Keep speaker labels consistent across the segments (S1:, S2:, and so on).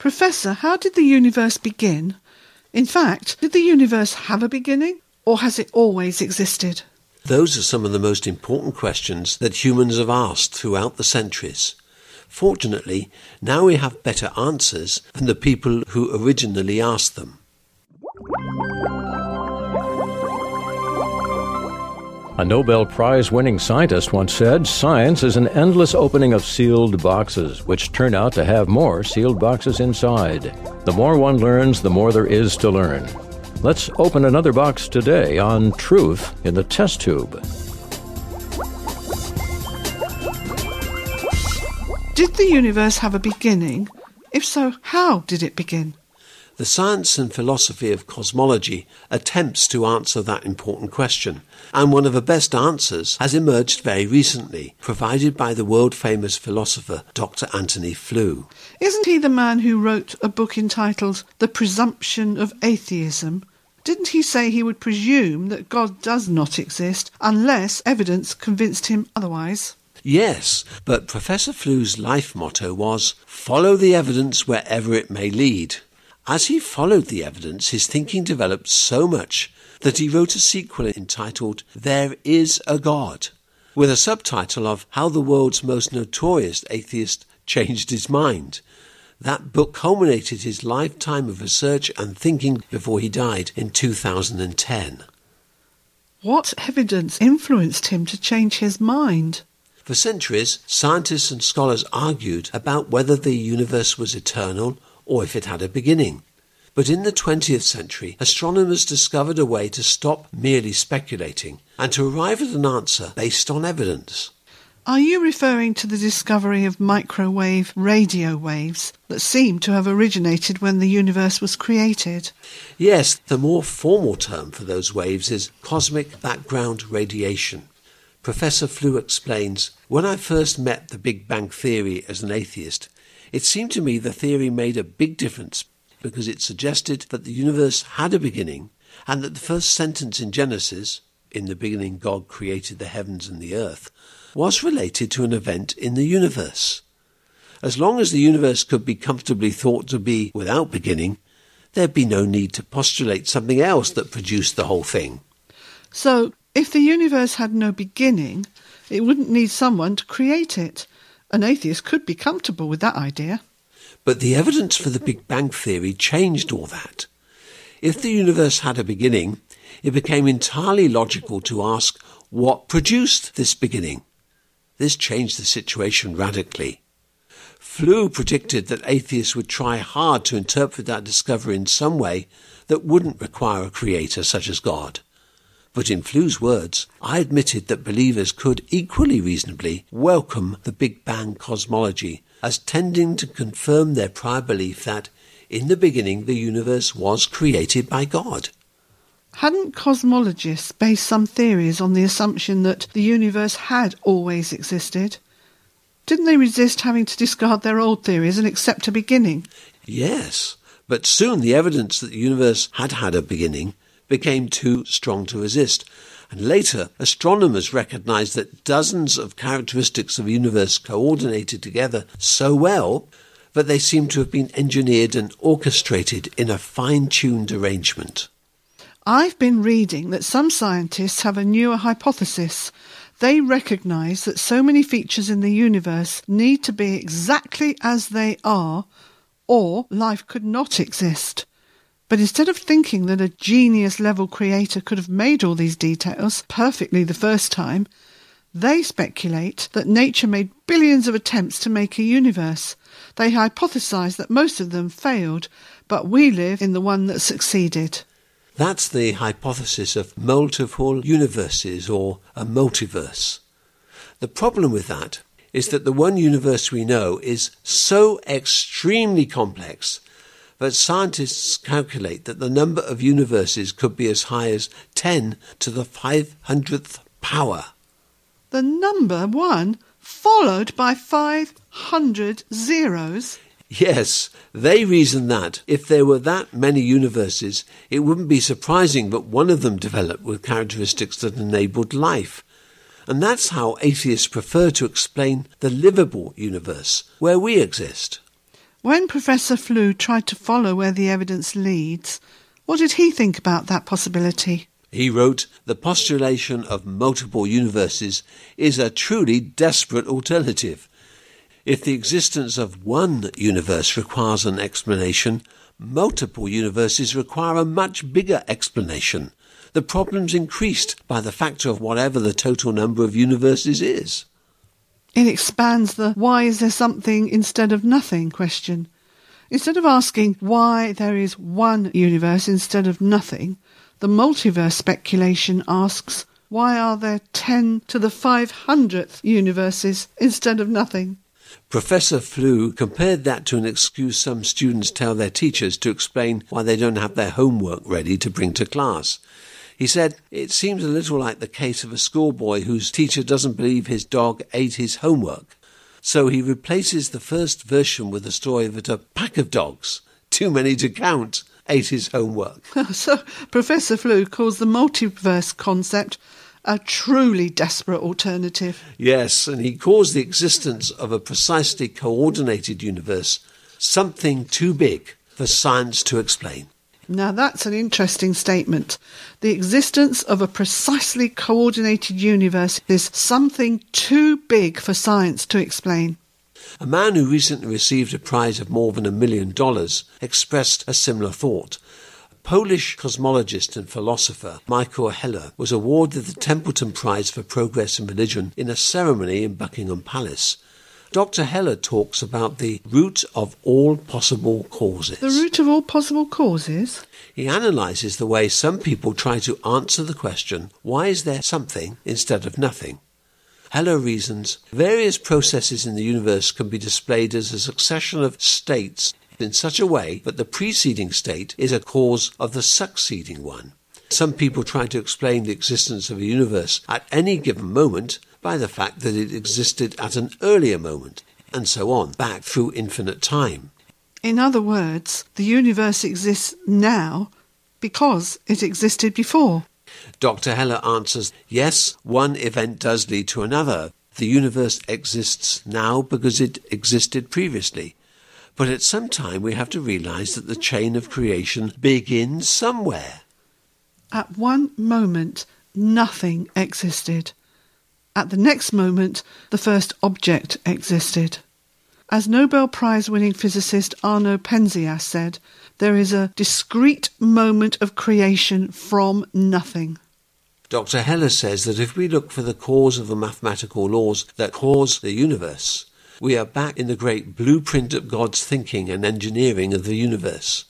S1: Professor, how did the universe begin? In fact, did the universe have a beginning, or has it always existed?
S2: Those are some of the most important questions that humans have asked throughout the centuries. Fortunately, now we have better answers than the people who originally asked them.
S3: A Nobel Prize winning scientist once said science is an endless opening of sealed boxes, which turn out to have more sealed boxes inside. The more one learns, the more there is to learn. Let's open another box today on truth in the test tube.
S1: Did the universe have a beginning? If so, how did it begin?
S2: The science and philosophy of cosmology attempts to answer that important question, and one of the best answers has emerged very recently, provided by the world famous philosopher Dr. Antony Flew.
S1: Isn't he the man who wrote a book entitled The Presumption of Atheism? Didn't he say he would presume that God does not exist unless evidence convinced him otherwise?
S2: Yes, but Professor Flew's life motto was follow the evidence wherever it may lead. As he followed the evidence, his thinking developed so much that he wrote a sequel entitled There Is a God, with a subtitle of How the World's Most Notorious Atheist Changed His Mind. That book culminated his lifetime of research and thinking before he died in 2010.
S1: What evidence influenced him to change his mind?
S2: For centuries, scientists and scholars argued about whether the universe was eternal or if it had a beginning. But in the 20th century, astronomers discovered a way to stop merely speculating and to arrive at an answer based on evidence.
S1: Are you referring to the discovery of microwave radio waves that seem to have originated when the universe was created?
S2: Yes, the more formal term for those waves is cosmic background radiation. Professor Flew explains When I first met the Big Bang Theory as an atheist, it seemed to me the theory made a big difference because it suggested that the universe had a beginning and that the first sentence in Genesis, in the beginning God created the heavens and the earth, was related to an event in the universe. As long as the universe could be comfortably thought to be without beginning, there'd be no need to postulate something else that produced the whole thing.
S1: So, if the universe had no beginning, it wouldn't need someone to create it. An atheist could be comfortable with that idea.
S2: But the evidence for the Big Bang Theory changed all that. If the universe had a beginning, it became entirely logical to ask what produced this beginning. This changed the situation radically. Flew predicted that atheists would try hard to interpret that discovery in some way that wouldn't require a creator such as God. But in Flew's words, I admitted that believers could equally reasonably welcome the Big Bang cosmology as tending to confirm their prior belief that, in the beginning, the universe was created by God.
S1: Hadn't cosmologists based some theories on the assumption that the universe had always existed? Didn't they resist having to discard their old theories and accept a beginning?
S2: Yes, but soon the evidence that the universe had had a beginning became too strong to resist. And later, astronomers recognized that dozens of characteristics of the universe coordinated together so well that they seem to have been engineered and orchestrated in a fine tuned arrangement.
S1: I've been reading that some scientists have a newer hypothesis. They recognize that so many features in the universe need to be exactly as they are, or life could not exist. But instead of thinking that a genius level creator could have made all these details perfectly the first time, they speculate that nature made billions of attempts to make a universe. They hypothesize that most of them failed, but we live in the one that succeeded.
S2: That's the hypothesis of multiple universes or a multiverse. The problem with that is that the one universe we know is so extremely complex but scientists calculate that the number of universes could be as high as 10 to the 500th power.
S1: The number 1 followed by 500 zeros?
S2: Yes, they reason that if there were that many universes, it wouldn't be surprising that one of them developed with characteristics that enabled life. And that's how atheists prefer to explain the livable universe, where we exist.
S1: When Professor Flew tried to follow where the evidence leads, what did he think about that possibility?
S2: He wrote, The postulation of multiple universes is a truly desperate alternative. If the existence of one universe requires an explanation, multiple universes require a much bigger explanation. The problem's increased by the factor of whatever the total number of universes is.
S1: It expands the why is there something instead of nothing question. Instead of asking why there is one universe instead of nothing, the multiverse speculation asks why are there 10 to the 500th universes instead of nothing?
S2: Professor Flew compared that to an excuse some students tell their teachers to explain why they don't have their homework ready to bring to class. He said, It seems a little like the case of a schoolboy whose teacher doesn't believe his dog ate his homework. So he replaces the first version with the story that a pack of dogs, too many to count, ate his homework.
S1: so Professor Flew calls the multiverse concept a truly desperate alternative.
S2: Yes, and he calls the existence of a precisely coordinated universe something too big for science to explain.
S1: Now that's an interesting statement. The existence of a precisely coordinated universe is something too big for science to explain.
S2: A man who recently received a prize of more than a million dollars expressed a similar thought. Polish cosmologist and philosopher Michael Heller was awarded the Templeton Prize for Progress in Religion in a ceremony in Buckingham Palace. Dr. Heller talks about the root of all possible causes.
S1: The root of all possible causes?
S2: He analyzes the way some people try to answer the question, why is there something instead of nothing? Heller reasons various processes in the universe can be displayed as a succession of states in such a way that the preceding state is a cause of the succeeding one. Some people try to explain the existence of a universe at any given moment by the fact that it existed at an earlier moment, and so on, back through infinite time.
S1: In other words, the universe exists now because it existed before.
S2: Dr. Heller answers yes, one event does lead to another. The universe exists now because it existed previously. But at some time we have to realize that the chain of creation begins somewhere.
S1: At one moment, nothing existed. At the next moment, the first object existed. As Nobel Prize winning physicist Arno Penzias said, there is a discrete moment of creation from nothing.
S2: Dr. Heller says that if we look for the cause of the mathematical laws that cause the universe, we are back in the great blueprint of God's thinking and engineering of the universe.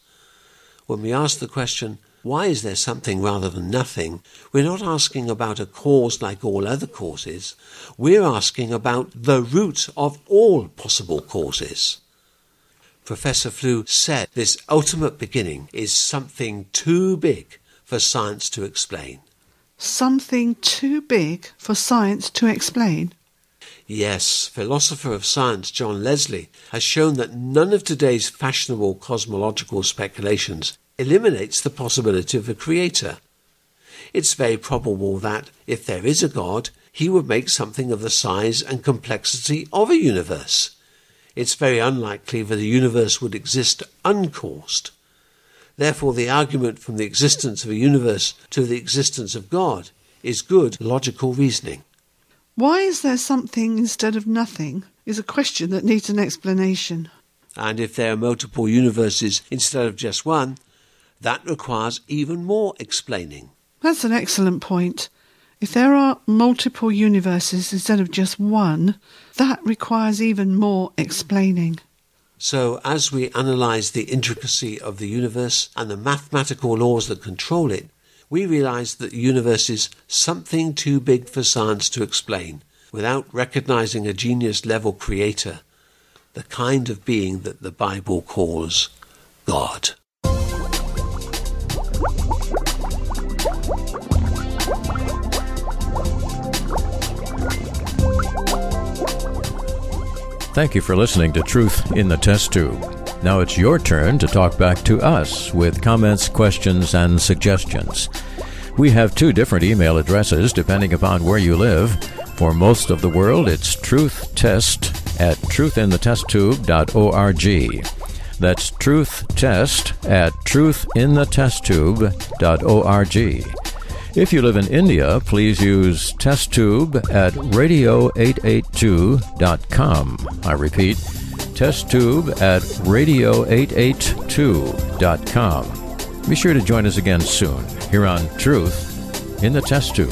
S2: When we ask the question, why is there something rather than nothing? We're not asking about a cause like all other causes. We're asking about the root of all possible causes. Professor Flew said this ultimate beginning is something too big for science to explain.
S1: Something too big for science to explain?
S2: Yes, philosopher of science John Leslie has shown that none of today's fashionable cosmological speculations eliminates the possibility of a creator. It's very probable that, if there is a God, he would make something of the size and complexity of a universe. It's very unlikely that a universe would exist uncaused. Therefore, the argument from the existence of a universe to the existence of God is good logical reasoning.
S1: Why is there something instead of nothing is a question that needs an explanation.
S2: And if there are multiple universes instead of just one, that requires even more explaining.
S1: That's an excellent point. If there are multiple universes instead of just one, that requires even more explaining.
S2: So, as we analyze the intricacy of the universe and the mathematical laws that control it, we realize that the universe is something too big for science to explain without recognizing a genius level creator, the kind of being that the Bible calls God.
S3: Thank you for listening to Truth in the Test Tube. Now it's your turn to talk back to us with comments, questions, and suggestions. We have two different email addresses depending upon where you live. For most of the world, it's truthtest at truthinthetesttube.org. That's truth test at truthinthetesttube.org. If you live in India, please use testtube at radio882.com. I repeat, testtube at radio882.com. Be sure to join us again soon here on Truth in the Test Tube.